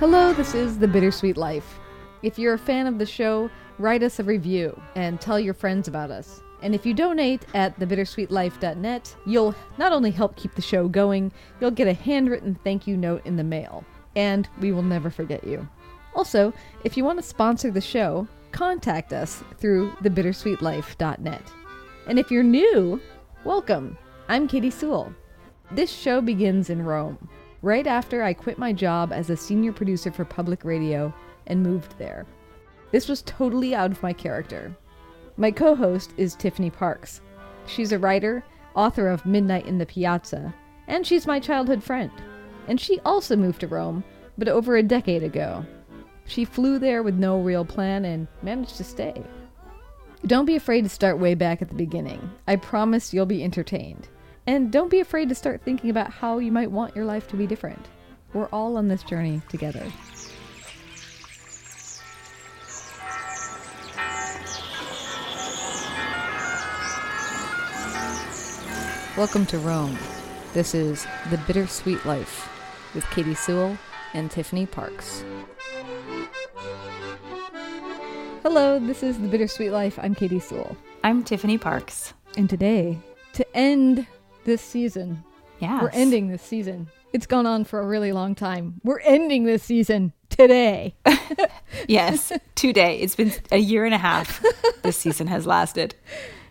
Hello, this is The Bittersweet Life. If you're a fan of the show, write us a review and tell your friends about us. And if you donate at thebittersweetlife.net, you'll not only help keep the show going, you'll get a handwritten thank you note in the mail. And we will never forget you. Also, if you want to sponsor the show, contact us through thebittersweetlife.net. And if you're new, welcome. I'm Katy Sewall. This show begins in Rome, right after I quit my job as a senior producer for public radio and moved there. This was totally out of my character. My co host is Tiffany Parks. She's a writer, author of Midnight in the Piazza, and she's my childhood friend. And she also moved to Rome, but over a decade ago. She flew there with no real plan and managed to stay. Don't be afraid to start way back at the beginning. I promise you'll be entertained. And don't be afraid to start thinking about how you might want your life to be different. We're all on this journey together. Welcome to Rome. This is The Bittersweet Life with Katy Sewall and Tiffany Parks. Hello, this is The Bittersweet Life. I'm Katy Sewall. I'm Tiffany Parks. And today, to end this season, Yeah. we're ending this season. It's gone on for a really long time. We're ending this season today. Yes, today. It's been a year and a half this season has lasted.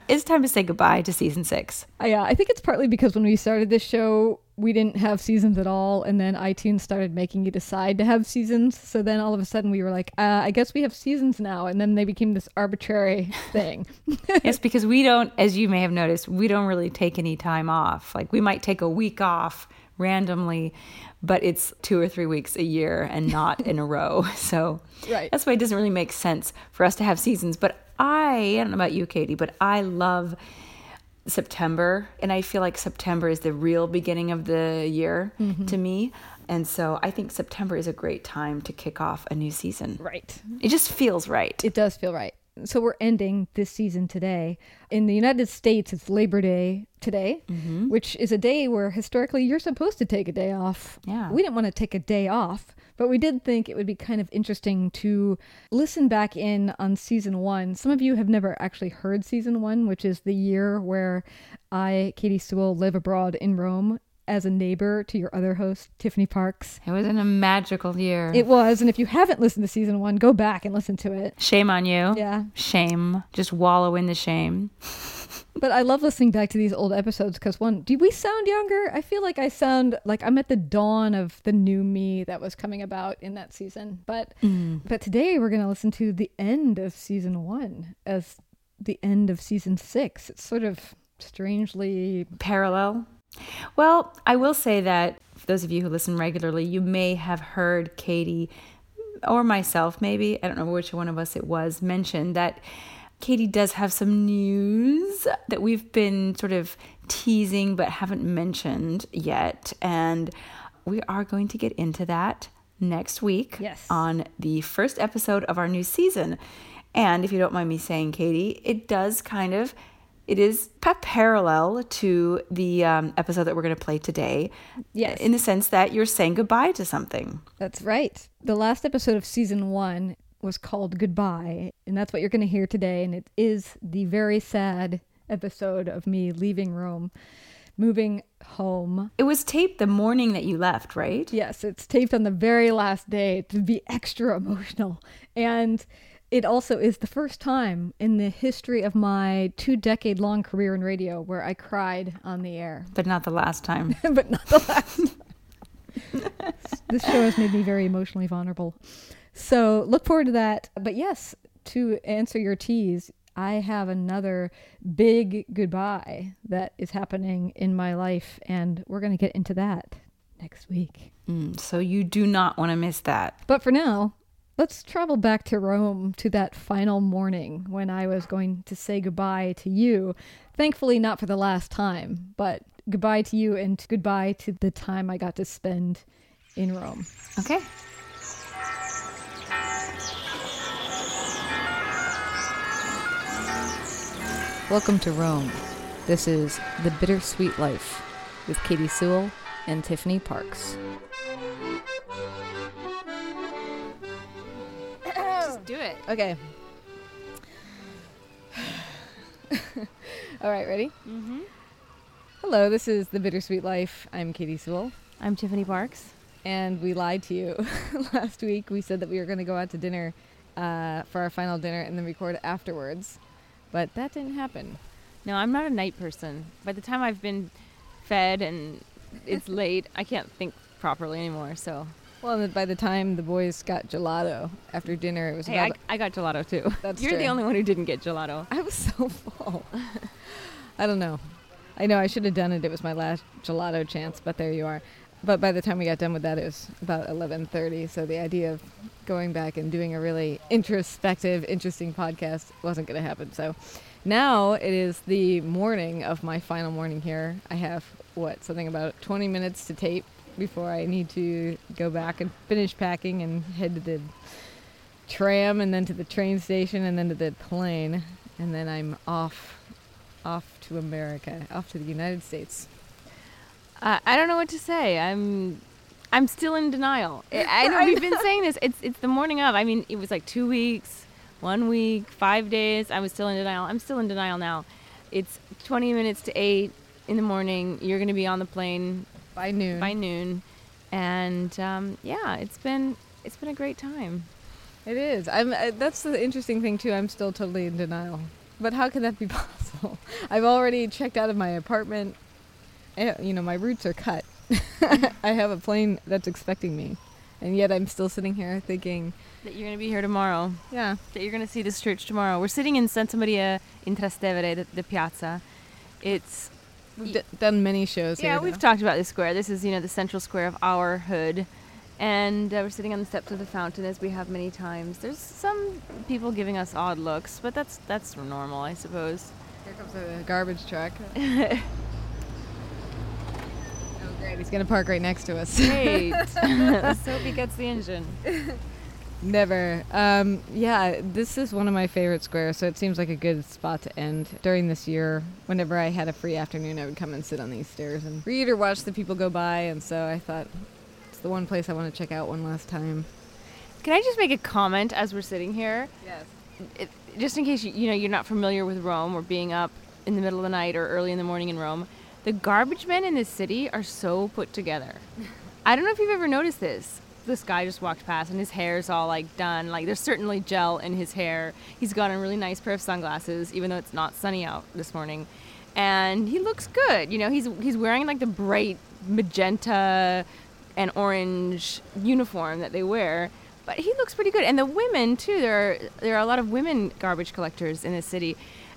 It's time to say goodbye to season six. Uh, I think it's partly because when we started this show, we didn't have seasons at all, and then iTunes started making you decide to have seasons. So then all of a sudden we were like, uh, I guess we have seasons now, and then they became this arbitrary thing. Yes, because we don't, as you may have noticed, we don't really take any time off. Like we might take a week off randomly, but it's two or three weeks a year and not in a row. So Right. that's why it doesn't really make sense for us to have seasons. But I, I don't know about you, Katy, but I love September. And I feel like September is the real beginning of the year mm-hmm. to me. And so I think September is a great time to kick off a new season. right. It just feels right. It does feel right. So we're ending this season today. In the United States, it's Labor Day today, mm-hmm. which is a day where historically you're supposed to take a day off. Yeah. We didn't want to take a day off, but we did think it would be kind of interesting to listen back in on season one. Some of you have never actually heard season one, which is the year where I, Katy Sewall, live abroad in Rome as a neighbor to your other host, Tiffany Parks. It was in a magical year. It was, and if you haven't listened to season one, go back and listen to it. Shame on you. Yeah. Shame. Just wallow in the shame. But I love listening back to these old episodes because one, do we sound younger? I feel like I sound like I'm at the dawn of the new me that was coming about in that season. But mm. but today we're gonna listen to the end of season one as the end of season six. It's sort of strangely Parallel. Well, I will say that for those of you who listen regularly, you may have heard Katy or myself, maybe, I don't know which one of us it was, mention that Katy does have some news that we've been sort of teasing but haven't mentioned yet. And we are going to get into that next week Yes. on the first episode of our new season. And if you don't mind me saying, Katy, it does kind of it is parallel to the um, episode that we're going to play today. Yes. In the sense that you're saying goodbye to something. That's right. The last episode of season one was called Goodbye, and that's what you're going to hear today. And it is the very sad episode of me leaving Rome, moving home. It was taped the morning that you left, right? Yes, it's taped on the very last day to be extra emotional. And it also is the first time in the history of my two decade long career in radio where I cried on the air, But not the last time. but not the last. this show has made me very emotionally vulnerable. So look forward to that. But yes, to answer your tease, I have another big goodbye that is happening in my life, and we're going to get into that next week. Mm, so you do not want to miss that. But for now, let's travel back to Rome to that final morning when I was going to say goodbye to you. Thankfully, not for the last time, but goodbye to you and goodbye to the time I got to spend in Rome. Okay. Welcome to Rome. This is The Bittersweet Life with Katy Sewall and Tiffany Parks. Just do it. Okay. All right, ready? Mm-hmm. Hello, this is The Bittersweet Life. I'm Katy Sewall, I'm Tiffany Parks. and we lied to you. Last week, we said that we were going to go out to dinner uh, for our final dinner and then record afterwards, but that didn't happen. No, I'm not a night person. By the time I've been fed and it's late, I can't think properly anymore. So, Well, and by the time the boys got gelato after dinner, it was hey, I. I got gelato too. That's You're the only one who didn't get gelato. I was so full. I don't know. I know I should have done it. It was my last gelato chance, but there you are. But by the time we got done with that, it was about 11:30. So the idea of going back and doing a really introspective, interesting podcast wasn't going to happen. So now it is the morning of my final morning here. I have what something about 20 minutes to tape before I need to go back and finish packing and head to the tram and then to the train station and then to the plane and then I'm off off to America, off to the United States. Uh, I don't know what to say. I'm I'm still in denial. I, I know we've been saying this. It's it's the morning of. I mean, it was like two weeks, one week, five days. I was still in denial. I'm still in denial now. It's 20 minutes to eight in the morning. You're going to be on the plane By noon. by noon, and um, yeah, it's been it's been a great time. It is. I'm uh, that's the interesting thing too. I'm still totally in denial. But how can that be possible? I've already checked out of my apartment. You know, my roots are cut. I have a plane that's expecting me. And yet I'm still sitting here thinking, That you're going to be here tomorrow. yeah, that you're going to see this church tomorrow. We're sitting in Santa Maria in Trastevere, the, the piazza. It's we've d- done many shows yeah, we've talked about this square. This is you know the central square of our hood, and uh, we're sitting on the steps of the fountain as we have many times. There's some people giving us odd looks, but that's that's normal, I suppose. Here comes a garbage truck. He's going to park right next to us. Great. Let's hope he gets the engine. Never. Um, yeah, this is one of my favorite squares, so it seems like a good spot to end. During this year, whenever I had a free afternoon, I would come and sit on these stairs and read or watch the people go by, and so I thought it's the one place I want to check out one last time. Can I just make a comment as we're sitting here? Yes. it, just in case you, you know you're not familiar with Rome or being up in the middle of the night or early in the morning in Rome, the garbage men in this city are so put together. I don't know if you've ever noticed this. This guy just walked past and his hair's all like done. Like there's certainly gel in his hair. He's got a really nice pair of sunglasses, even though it's not sunny out this morning. And he looks good. You know, he's he's wearing like the bright magenta and orange uniform that they wear but he looks pretty good. And the women too. There are there are a lot of women garbage collectors in this city.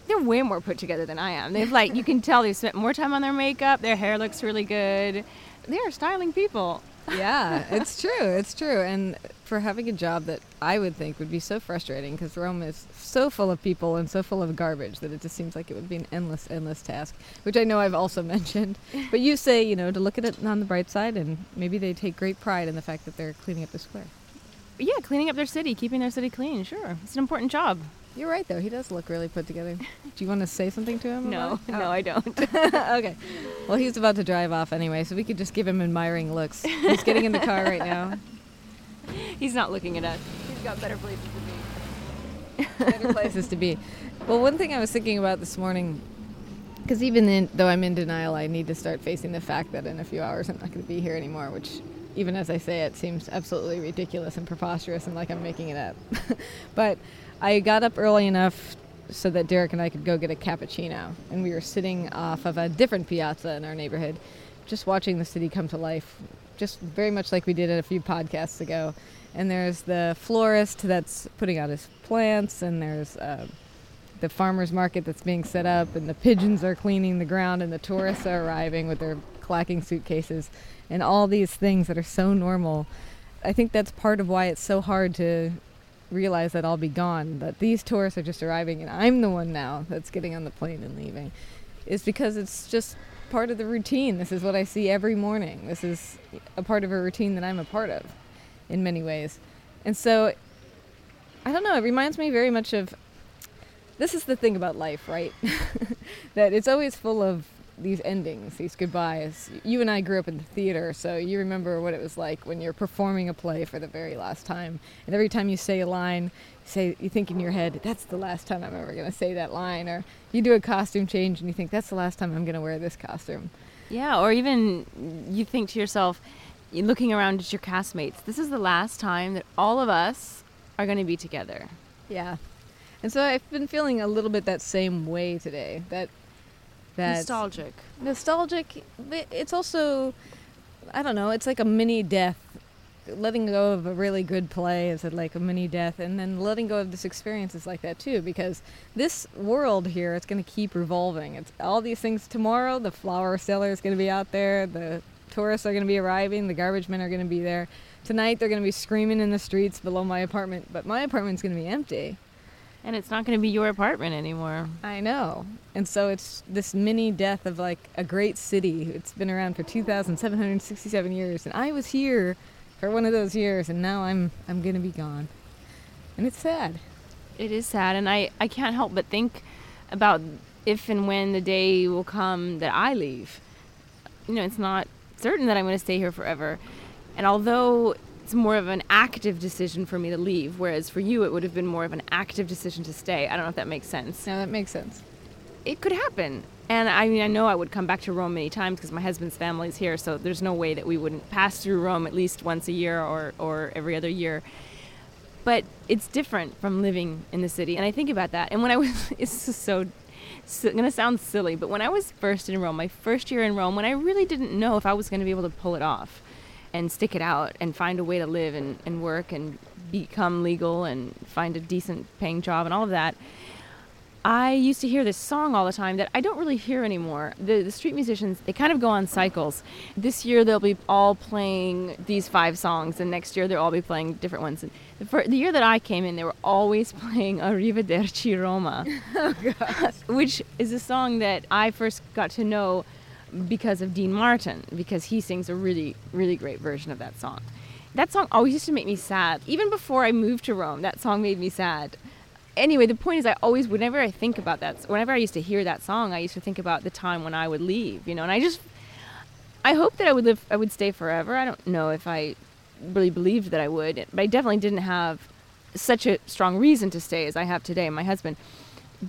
They're way more put together than I am. They've like you can tell they've spent more time on their makeup. Their hair looks really good. They are styling people. Yeah, it's true. It's true. And for having a job that I would think would be so frustrating because Rome is so full of people and so full of garbage that it just seems like it would be an endless, endless task, which I know I've also mentioned. But you say, you know, to look at it on the bright side and maybe they take great pride in the fact that they're cleaning up the square. Yeah, cleaning up their city, keeping their city clean. Sure, it's an important job. You're right, though. He does look really put together. Do you want to say something to him? No, it? no, oh. I don't. Oh. okay. Well, he's about to drive off anyway, so we could just give him admiring looks. He's getting in the car right now. He's not looking at us. He's got better places to be. better places to be. Well, one thing I was thinking about this morning, because even in, though I'm in denial, I need to start facing the fact that in a few hours I'm not going to be here anymore, which, even as I say it, seems absolutely ridiculous and preposterous and like I'm making it up. but I got up early enough so that Derek and I could go get a cappuccino, and we were sitting off of a different piazza in our neighborhood, just watching the city come to life, just very much like we did a few podcasts ago. And there's the florist that's putting out his plants, and there's uh, the farmer's market that's being set up, and the pigeons are cleaning the ground, and the tourists are arriving with their clacking suitcases, and all these things that are so normal. I think that's part of why it's so hard to realize that I'll be gone, that these tourists are just arriving, and I'm the one now that's getting on the plane and leaving, is because it's just part of the routine. This is what I see every morning. This is a part of a routine that I'm a part of in many ways. And so, I don't know, it reminds me very much of this is the thing about life, right? that it's always full of these endings, these goodbyes. You and I grew up in the theater, so you remember what it was like when you're performing a play for the very last time. And every time you say a line, you say you think in your head, "That's the last time I'm ever going to say that line," or you do a costume change and you think, "That's the last time I'm going to wear this costume." Yeah, or even you think to yourself, looking around at your castmates, this is the last time that all of us are going to be together. Yeah. And so I've been feeling a little bit that same way today. That that Nostalgic. nostalgic. but It's also, I don't know. It's like a mini death. Letting go of a really good play is like a mini death, and then letting go of this experience is like that too. Because this world here, it's going to keep revolving. It's all these things tomorrow. The flower seller is going to be out there. The tourists are going to be arriving. The garbage men are going to be there. Tonight they're going to be screaming in the streets below my apartment, but my apartment's going to be empty. And it's not going to be your apartment anymore. I know. And so it's this mini death of like a great city. It's been around for 2767 years and I was here for one of those years and now I'm I'm going to be gone. And it's sad. It is sad, and I, I can't help but think about if and when the day will come that I leave. You know, it's not certain that I'm going to stay here forever. And although it's more of an active decision for me to leave, whereas for you it would have been more of an active decision to stay. I don't know if that makes sense. No, that makes sense. It could happen. And I mean, I know I would come back to Rome many times because my husband's family is here, so there's no way that we wouldn't pass through Rome at least once a year or, or every other year. But it's different from living in the city. And I think about that. And when I was, it's just so it's going to sound silly, but when I was first in Rome, my first year in Rome, when I really didn't know if I was going to be able to pull it off and stick it out and find a way to live and, and work and become legal and find a decent paying job and all of that, I used to hear this song all the time that I don't really hear anymore. The, the street musicians, they kind of go on cycles. This year they'll be all playing these five songs, and next year they'll all be playing different ones. And for the year that I came in, they were always playing Arrivederci Roma, oh, which is a song that I first got to know because of Dean Martin, because he sings a really, really great version of that song. That song always used to make me sad. Even before I moved to Rome, that song made me sad anyway, the point is, I always, whenever I think about that, whenever I used to hear that song, I used to think about the time when I would leave, you know, and I just, I hope that I would live, I would stay forever. I don't know if I really believed that I would, but I definitely didn't have such a strong reason to stay as I have today, my husband.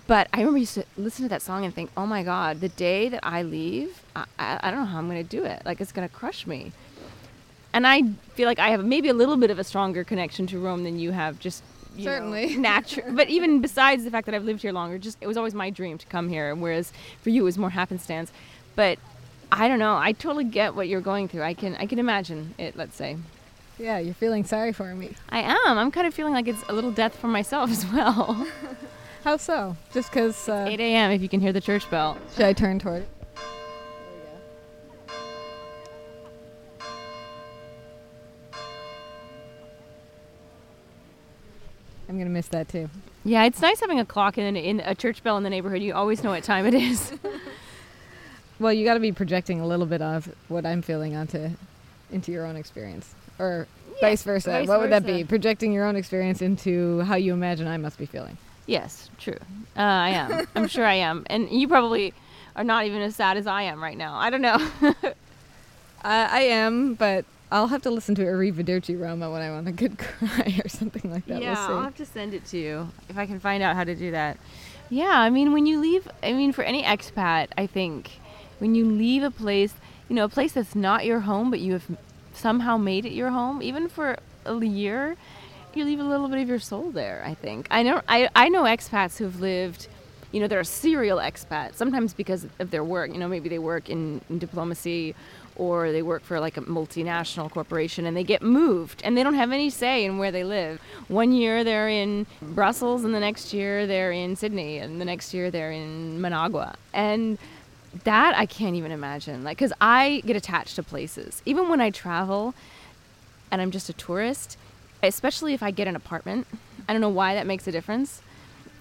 But I remember used to listen to that song and think, oh my God, the day that I leave, I, I, I don't know how I'm going to do it. Like, it's going to crush me. And I feel like I have maybe a little bit of a stronger connection to Rome than you have, just you Certainly. natural. but even besides the fact that I've lived here longer, just it was always my dream to come here. Whereas for you, it was more happenstance. But I don't know. I totally get what you're going through. I can I can imagine it. Let's say. Yeah, you're feeling sorry for me. I am. I'm kind of feeling like it's a little death for myself as well. How so? Just because. Uh, 8 a.m. If you can hear the church bell. should I turn toward it? I'm gonna miss that too. Yeah, it's nice having a clock in, in a church bell in the neighborhood. You always know what time it is. Well, you got to be projecting a little bit of what I'm feeling onto into your own experience, or vice versa. vice what would that be? Projecting your own experience into how you imagine I must be feeling. Yes, true. Uh, I am. I'm sure I am. And you probably are not even as sad as I am right now. I don't know. I, I am, but I'll have to listen to Arrivederci Roma when I want a good cry or something like that. yeah, we'll. I'll have to send it to you if I can find out how to do that. Yeah, I mean, when you leave, I mean, for any expat, I think when you leave a place, you know, a place that's not your home, but you have somehow made it your home, even for a year, you leave a little bit of your soul there. I think. I know. I I know expats who've lived. You know, they're serial expats. Sometimes because of their work. You know, maybe they work in, in diplomacy or they work for like a multinational corporation and they get moved and they don't have any say in where they live. One year they're in Brussels and the next year they're in Sydney and the next year they're in Managua. And that I can't even imagine. Like, because I get attached to places. Even when I travel and I'm just a tourist, especially if I get an apartment, I don't know why that makes a difference.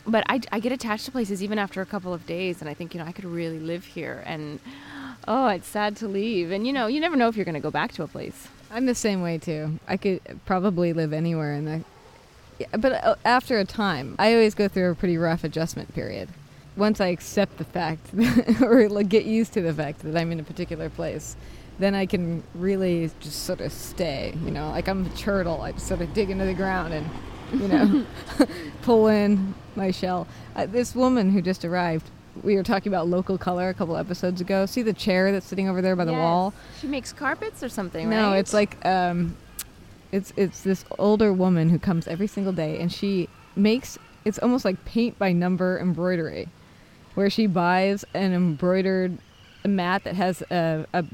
But I, I get attached to places even after a couple of days, and I think, you know, I could really live here. And oh, it's sad to leave. And, you know, you never know if you're going to go back to a place. I'm the same way too. I could probably live anywhere in the. But uh, after a time, I always go through a pretty rough adjustment period. once I accept the fact, or get used to the fact that I'm in a particular place, then I can really just sort of stay. You know, like I'm a turtle. I just sort of dig into the ground and, you know, pull in my shell. Uh, this woman who just arrived, we were talking about local color a couple episodes ago. See the chair that's sitting over there by the wall? She makes carpets or something, No, right? it's like um, it's it's this older woman who comes every single day, and she makes it's almost like paint by number embroidery, where she buys an embroidered mat that has a a,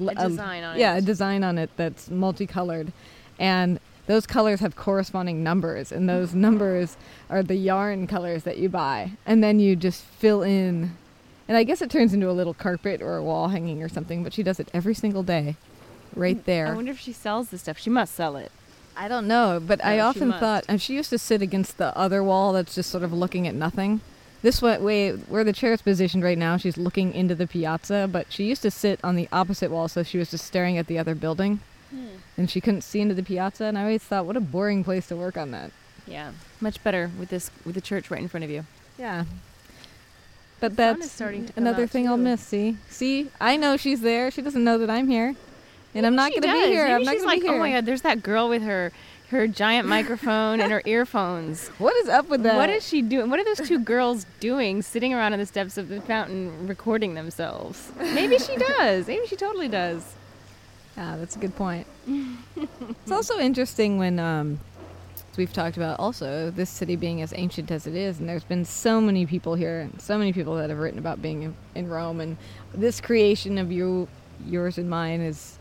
A um, design on yeah, it. a design on it that's multicolored, and those colors have corresponding numbers, and those mm. numbers are the yarn colors that you buy, and then you just fill in. And I guess it turns into a little carpet or a wall hanging or something, but she does it every single day, right mm, there. I wonder if she sells this stuff. She must sell it. I don't know, but I often thought and she used to sit against the other wall that's just sort of looking at nothing. This way, where the chair is positioned right now, she's looking into the piazza, but she used to sit on the opposite wall, so she was just staring at the other building, Hmm. and she couldn't see into the piazza. And I always thought, what a boring place to work on that. Yeah, much better with this with the church right in front of you. Yeah. But The that's starting to another thing I'll miss. See, see, I know she's there. She doesn't know that I'm here, and I'm not going to be here. Maybe I'm not going to like, be here. oh my god, there's that girl with her her giant microphone and her earphones. What is up with that? What is she doing? What are those two girls doing sitting around on the steps of the fountain recording themselves? Maybe she does. Maybe she totally does. Yeah, that's a good point. it's also interesting when um, we've talked about also this city being as ancient as it is, and there's been so many people here and so many people that have written about being in, in Rome, and this creation of you, yours and mine, is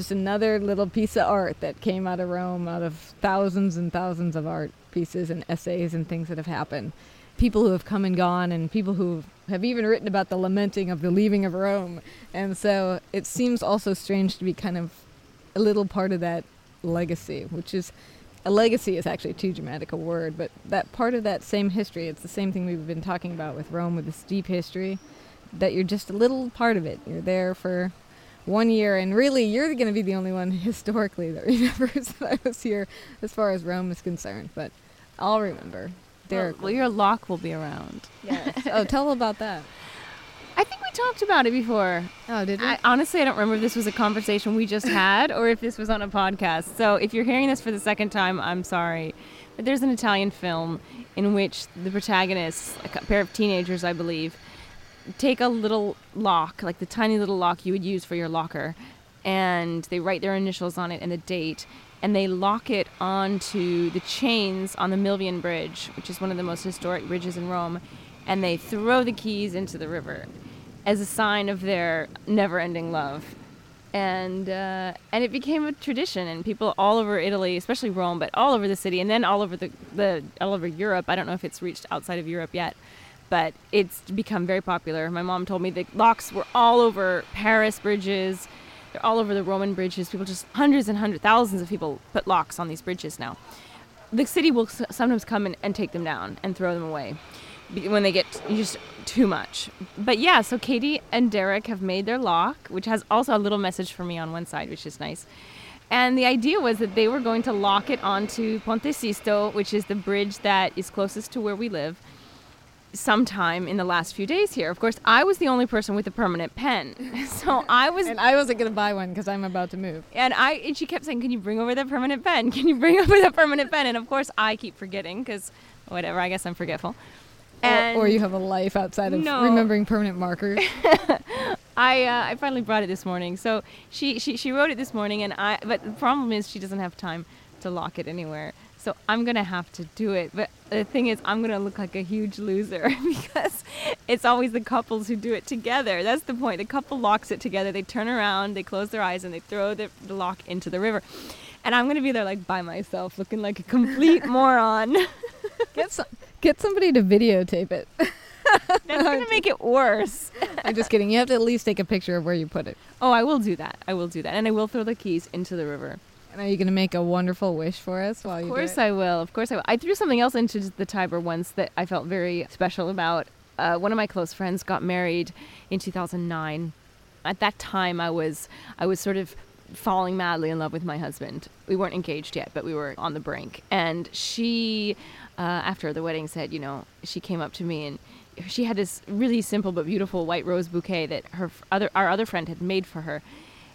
just another little piece of art that came out of Rome, out of thousands and thousands of art pieces and essays and things that have happened. People who have come and gone, and people who have even written about the lamenting of the leaving of Rome. And so it seems also strange to be kind of a little part of that legacy, which is a legacy is actually too dramatic a word, but that part of that same history, it's the same thing we've been talking about with Rome with this deep history, that you're just a little part of it. You're there for one year, and really you're going to be the only one historically that remembers that I was here as far as Rome is concerned, but I'll remember. Derek. Well, well, your lock will be around. yes. oh, tell about that. I think we talked about it before. Oh, did we? I, honestly, I don't remember if this was a conversation we just had or if this was on a podcast. So if you're hearing this for the second time, I'm sorry. But there's an Italian film in which the protagonists, a pair of teenagers, I believe, take a little lock, like the tiny little lock you would use for your locker, and they write their initials on it and the date, and they lock it onto the chains on the Milvian Bridge, which is one of the most historic bridges in Rome, and they throw the keys into the river as a sign of their never-ending love. And uh, and it became a tradition, and people all over Italy, especially Rome, but all over the city, and then all over the, the all over Europe. I don't know if it's reached outside of Europe yet, but it's become very popular. My mom told me the locks were all over Paris bridges. They're all over the Roman bridges. People just hundreds and hundreds, thousands of people put locks on these bridges now. The city will sometimes come in and take them down and throw them away when they get just too much. But yeah, so Katy and Derek have made their lock, which has also a little message for me on one side, which is nice. And the idea was that they were going to lock it onto Ponte Sisto, which is the bridge that is closest to where we live, sometime in the last few days here. Of course, I was the only person with a permanent pen. So I was and I wasn't going to buy one because I'm about to move. and I and she kept saying, "Can you bring over the permanent pen? Can you bring over the permanent pen?" And of course, I keep forgetting because whatever. I guess I'm forgetful. And or, or you have a life outside of No. remembering permanent markers. I uh, I finally brought it this morning. So she, she she wrote it this morning, and I. But the problem is she doesn't have time to lock it anywhere. So I'm gonna have to do it. But the thing is, I'm gonna look like a huge loser because it's always the couples who do it together. That's the point. The couple locks it together. They turn around, they close their eyes, and they throw the, the lock into the river. And I'm gonna be there like by myself, looking like a complete moron. get some, get somebody to videotape it. That's gonna make it worse. I'm just kidding. You have to at least take a picture of where you put it. Oh, I will do that. I will do that, and I will throw the keys into the river. And are you going to make a wonderful wish for us while you? Of course? I will. Of course I will. I threw something else into the Tiber once that I felt very special about. Uh, one of my close friends got married in 2009. At that time, I was I was sort of falling madly in love with my husband. We weren't engaged yet, but we were on the brink. And she, uh, after the wedding, said, you know, she came up to me and she had this really simple but beautiful white rose bouquet that her other our other friend had made for her,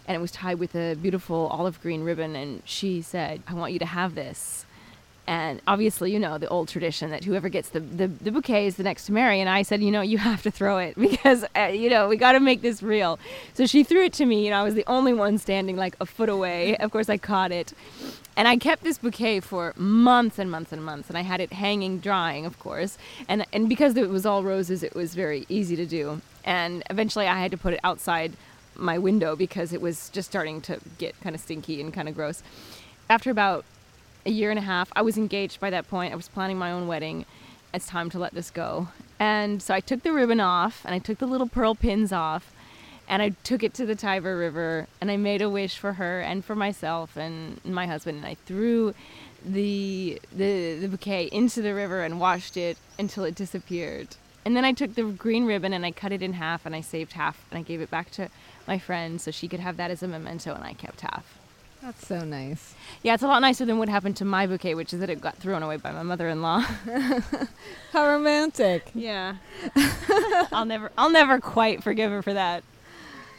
and it was tied with a beautiful olive green ribbon. And she said, "I want you to have this." And obviously, you know, the old tradition that whoever gets the, the, the bouquet is the next to marry. And I said, you know, you have to throw it because, uh, you know, we got to make this real. So she threw it to me, You know, I was the only one standing like a foot away. Of course, I caught it. And I kept this bouquet for months and months and months. And I had it hanging, drying, of course. And, and because it was all roses, it was very easy to do. And eventually, I had to put it outside my window because it was just starting to get kind of stinky and kind of gross. After about a year and a half. I was engaged by that point. I was planning my own wedding. It's time to let this go. And so I took the ribbon off and I took the little pearl pins off and I took it to the Tiber River and I made a wish for her and for myself and my husband and I threw the the, the bouquet into the river and washed it until it disappeared. And then I took the green ribbon and I cut it in half and I saved half and I gave it back to my friend so she could have that as a memento and I kept half. That's so nice. Yeah, it's a lot nicer than what happened to my bouquet, which is that it got thrown away by my mother-in-law. How romantic. yeah. I'll never I'll never quite forgive her for that.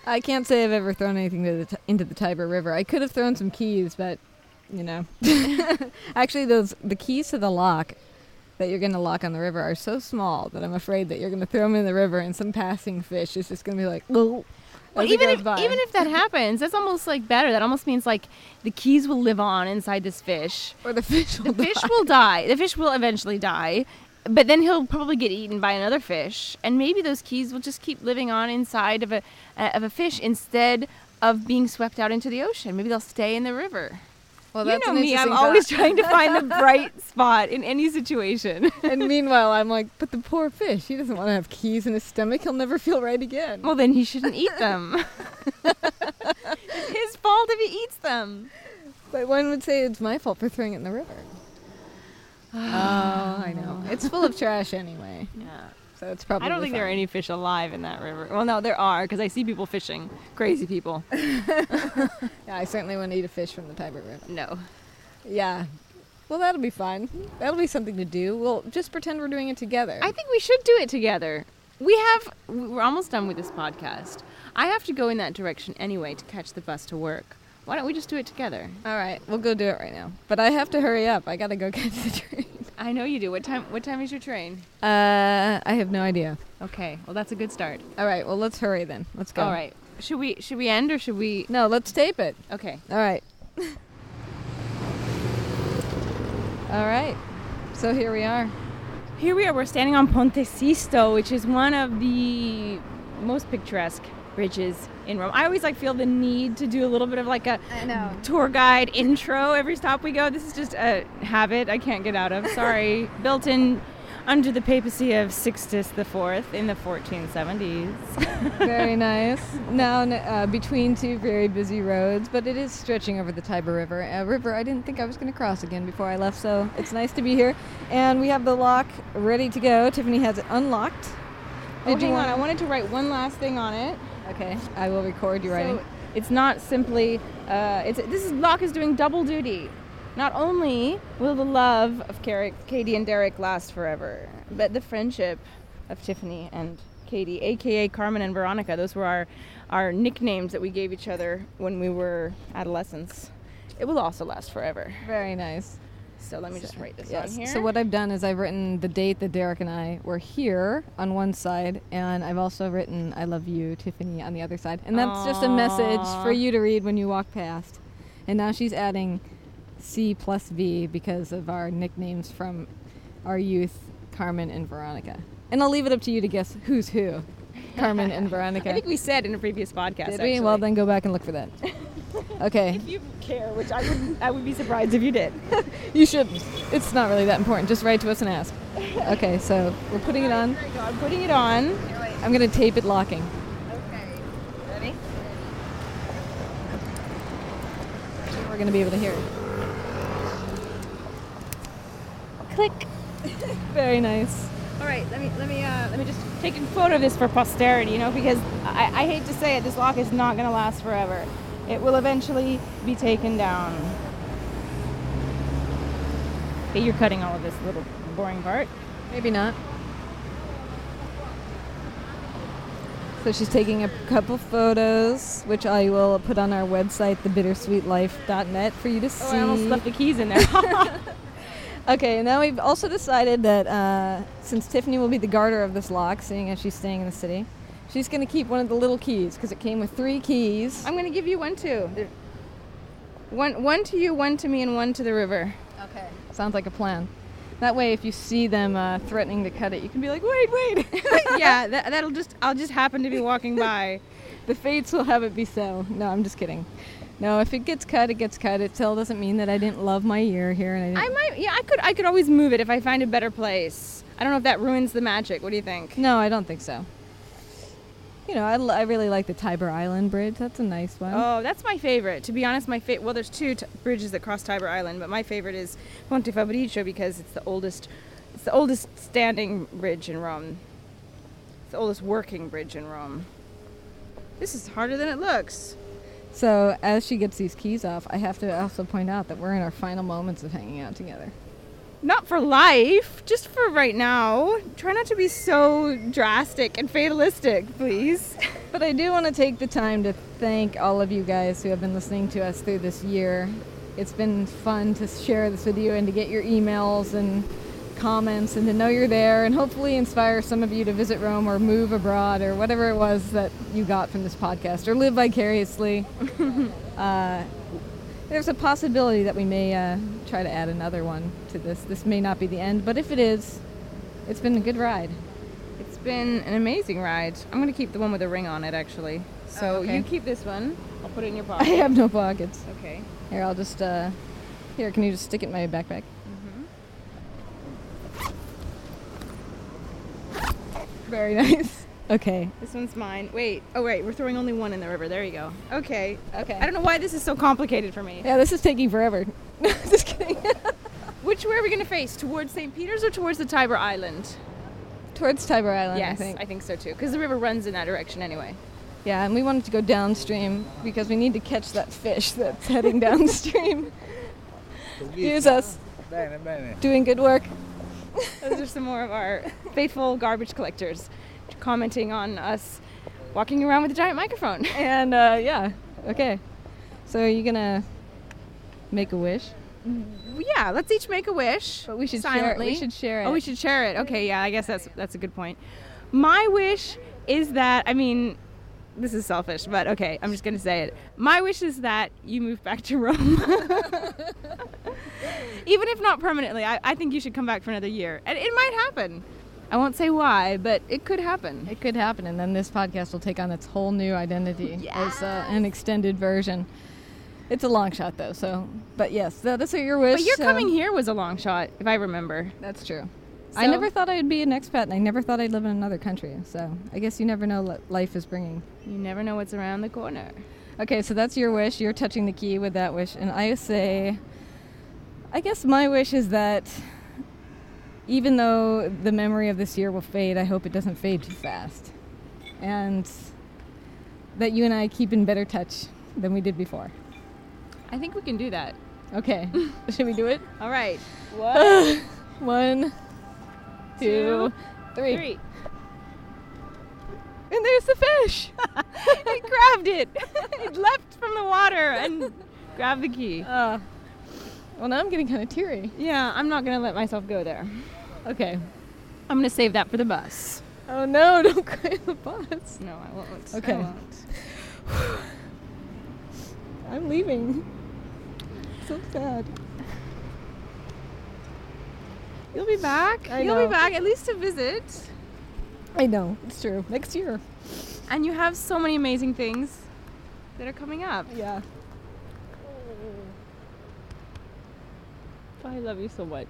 I can't say I've ever thrown anything to the t- into the Tiber River. I could have thrown some keys, but you know. Actually, those the keys to the lock that you're going to lock on the river are so small that I'm afraid that you're going to throw them in the river and some passing fish is just going to be like, oh. Well, even if even if that happens, that's almost like better. That almost means like the keys will live on inside this fish. or the fish will The fish die. will die. The fish will eventually die, but then he'll probably get eaten by another fish, and maybe those keys will just keep living on inside of a uh, of a fish instead of being swept out into the ocean. Maybe they'll stay in the river. Well, you know me. I'm interesting always thought. trying to find the bright spot in any situation. and meanwhile, I'm like, but the poor fish. He doesn't want to have keys in his stomach. He'll never feel right again. well, then he shouldn't eat them. it's his fault if he eats them. But one would say it's my fault for throwing it in the river. oh, I know. It's full of trash anyway. Yeah. So it's probably. I don't think there are any fish alive in that river. Well, no, there are because I see people fishing. Crazy people. Yeah, I certainly want to eat a fish from the Tiber River. No. Yeah. Well, that'll be fun. That'll be something to do. We'll just pretend we're doing it together. I think we should do it together. We have. We're almost done with this podcast. I have to go in that direction anyway to catch the bus to work. Why don't we just do it together? All right, we'll go do it right now. But I have to hurry up. I gotta go catch the train. I know you do. What time? What time is your train? Uh, I have no idea. Okay. Well, that's a good start. All right, well, let's hurry then. Let's go. All right. Should we? Should we end or should we? No, let's tape it. Okay. All right. All right. So here we are. Here we are. We're standing on Ponte Sisto, which is one of the most picturesque bridges in Rome. I always like feel the need to do a little bit of like a tour guide intro every stop we go. This is just a habit I can't get out of. Sorry. Built in under the papacy of Sixtus IV in the 1470s. Very nice. Now uh, between two very busy roads, but it is stretching over the Tiber River. A river I didn't think I was going to cross again before I left, so it's nice to be here. And we have the lock ready to go. Tiffany has it unlocked. Oh, Did you hang on. want- I wanted to write one last thing on it. Okay, I will record you writing. So it's not simply. Uh, it's this is lock is doing double duty. Not only will the love of Katy and Derek last forever, but the friendship of Tiffany and Katy, aka Carmen and Veronica. Those were our our nicknames that we gave each other when we were adolescents. It will also last forever. Very nice. So let me just write this Yes. on here. So what I've done is I've written the date that Derek and I were here on one side, and I've also written "I love you, Tiffany" on the other side, and that's just a message for you to read when you walk past. And now she's adding C plus V because of our nicknames from our youth, Carmen and Veronica. And I'll leave it up to you to guess who's who, Carmen and Veronica. I think we said in a previous podcast. Did we? Well, then go back and look for that. Okay. if you care, which I would, I would be surprised if you did. You shouldn't. It's not really that important. Just write to us and ask. Okay, so we're putting it on. There you go. I'm putting it on. I'm gonna tape it locking. Okay. Ready? We're gonna be able to hear it. Click. Very nice. All right, let me let me uh, let me just take a photo of this for posterity, you know, because I, I hate to say it, this lock is not going to last forever. It will eventually be taken down. Okay, you're cutting all of this little boring part. Maybe not. So she's taking a couple photos, which I will put on our website, thebittersweetlife.net, for you to see. Oh, I almost left the keys in there. Okay, now we've also decided that uh, since Tiffany will be the guarder of this lock, seeing as she's staying in the city, she's going to keep one of the little keys because it came with three keys. I'm gonna give you one too. One, one to you, one to me, and one to the river. Okay. Sounds like a plan. That way, if you see them uh, threatening to cut it, you can be like, wait, wait. yeah, that, that'll just. I'll just happen to be walking by. the fates will have it be so. No, I'm just kidding. No, if it gets cut, it gets cut. It still doesn't mean that I didn't love my year here, and I. I might. Yeah, I could. I could always move it if I find a better place. I don't know if that ruins the magic. What do you think? no, I don't think so. You know, I, l- I really like the Tiber Island Bridge. That's a nice one. Oh, that's my favorite. To be honest, my favorite. Well, there's two t- bridges that cross Tiber Island, but my favorite is Ponte Fabricio because it's the oldest. It's the oldest standing bridge in Rome. It's the oldest working bridge in Rome. This is harder than it looks. So as she gets these keys off, I have to also point out that we're in our final moments of hanging out together. Not for life, just for right now. Try not to be so drastic and fatalistic, please. But I do want to take the time to thank all of you guys who have been listening to us through this year. It's been fun to share this with you and to get your emails and comments and to know you're there and hopefully inspire some of you to visit Rome or move abroad or whatever it was that you got from this podcast or live vicariously. uh, there's a possibility that we may uh, try to add another one to this. This may not be the end, but if it is, it's been a good ride. It's been an amazing ride. I'm gonna keep the one with the ring on it, actually. So Oh, okay. you keep this one. I'll put it in your pocket. I have no pockets. Okay. Here, I'll just, uh, here, can you just stick it in my backpack? Very nice. Okay. This one's mine. Wait. Oh, wait. We're throwing only one in the river. There you go. Okay. Okay. I don't know why this is so complicated for me. Yeah, this is taking forever. just kidding. Which way are we gonna face? Towards St. Peter's or towards the Tiber Island? Towards Tiber Island, yes, I think. so too. Because the river runs in that direction anyway. Yeah, and we wanted to go downstream because we need to catch that fish that's heading downstream. Here's us Bene, bene. doing good work. Those are some more of our faithful garbage collectors commenting on us walking around with a giant microphone. And uh, yeah, okay. So are you gonna make a wish? yeah, let's each make a wish. But we should silently. share. We should share it. Oh, we should share it. Okay, yeah, I guess that's that's a good point. My wish is that I mean, this is selfish, but okay, I'm just gonna say it. My wish is that you move back to Rome. Even if not permanently, I, I think you should come back for another year, and it might happen. I won't say why, but it could happen. It could happen, and then this podcast will take on its whole new identity as uh, an extended version. It's a long shot, though. So, but yes, that is what your wish. But your so- coming here was a long shot, if I remember. That's true. I never thought I'd be an expat, and I never thought I'd live in another country. So I guess you never know what life is bringing. You never know what's around the corner. Okay, so that's your wish. You're touching the key with that wish, and I say, I guess my wish is that even though the memory of this year will fade, I hope it doesn't fade too fast, and that you and I keep in better touch than we did before. I think we can do that. Okay, should we do it? All right. One, One, two, three. three. And there's the fish. I grabbed it. it leapt from the water and grabbed the key. Uh, well, now I'm getting kind of teary. Yeah, I'm not gonna let myself go there. Okay. I'm gonna save that for the bus. Oh no! Don't cry on the bus. No, I won't. Okay. I won't. I'm leaving. So sad. You'll be back. I You'll know. be back at least to visit. I know it's true. Next year. And you have so many amazing things that are coming up. Yeah. Oh. I love you so much.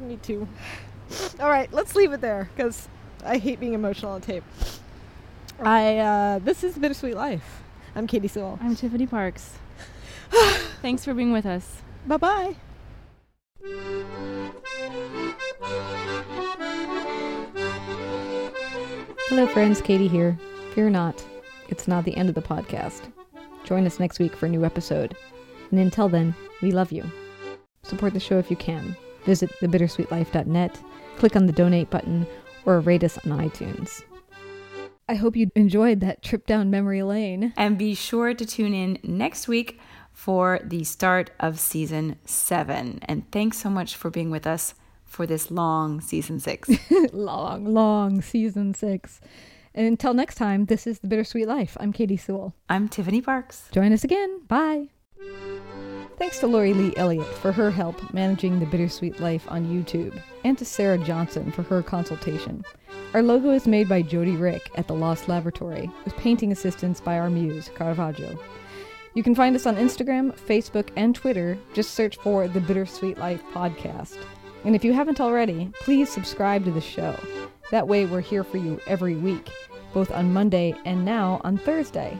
Me too. All right, let's leave it there because I hate being emotional on tape. I uh, this is Bittersweet Life. I'm Katy Sewall. I'm Tiffany Parks. Thanks for being with us. Bye bye. Hello, friends. Katy here. Fear not, it's not the end of the podcast. Join us next week for a new episode. And until then, we love you. Support the show if you can. Visit thebittersweetlife.net, click on the donate button, or rate us on iTunes. I hope you enjoyed that trip down memory lane. And be sure to tune in next week for the start of season seven. And thanks so much for being with us for this long season six. long, long season six. And until next time, this is The Bittersweet Life. I'm Katy Sewall. I'm Tiffany Parks. Join us again. Bye. Thanks to Lori Lee Elliott for her help managing The Bittersweet Life on YouTube, and to Sarah Johnson for her consultation. Our logo is made by Jody Rick at the Lost Laboratory, with painting assistance by our muse, Caravaggio. You can find us on Instagram, Facebook, and Twitter. Just search for The Bittersweet Life Podcast. And if you haven't already, please subscribe to the show. That way, we're here for you every week, both on Monday and now on Thursday.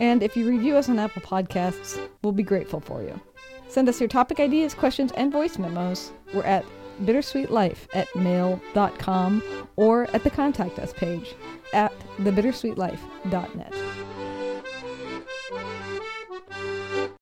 And if you review us on Apple Podcasts, we'll be grateful for you. Send us your topic ideas, questions, and voice memos. We're at bittersweetlife at mail.com or at the contact us page at thebittersweetlife.net.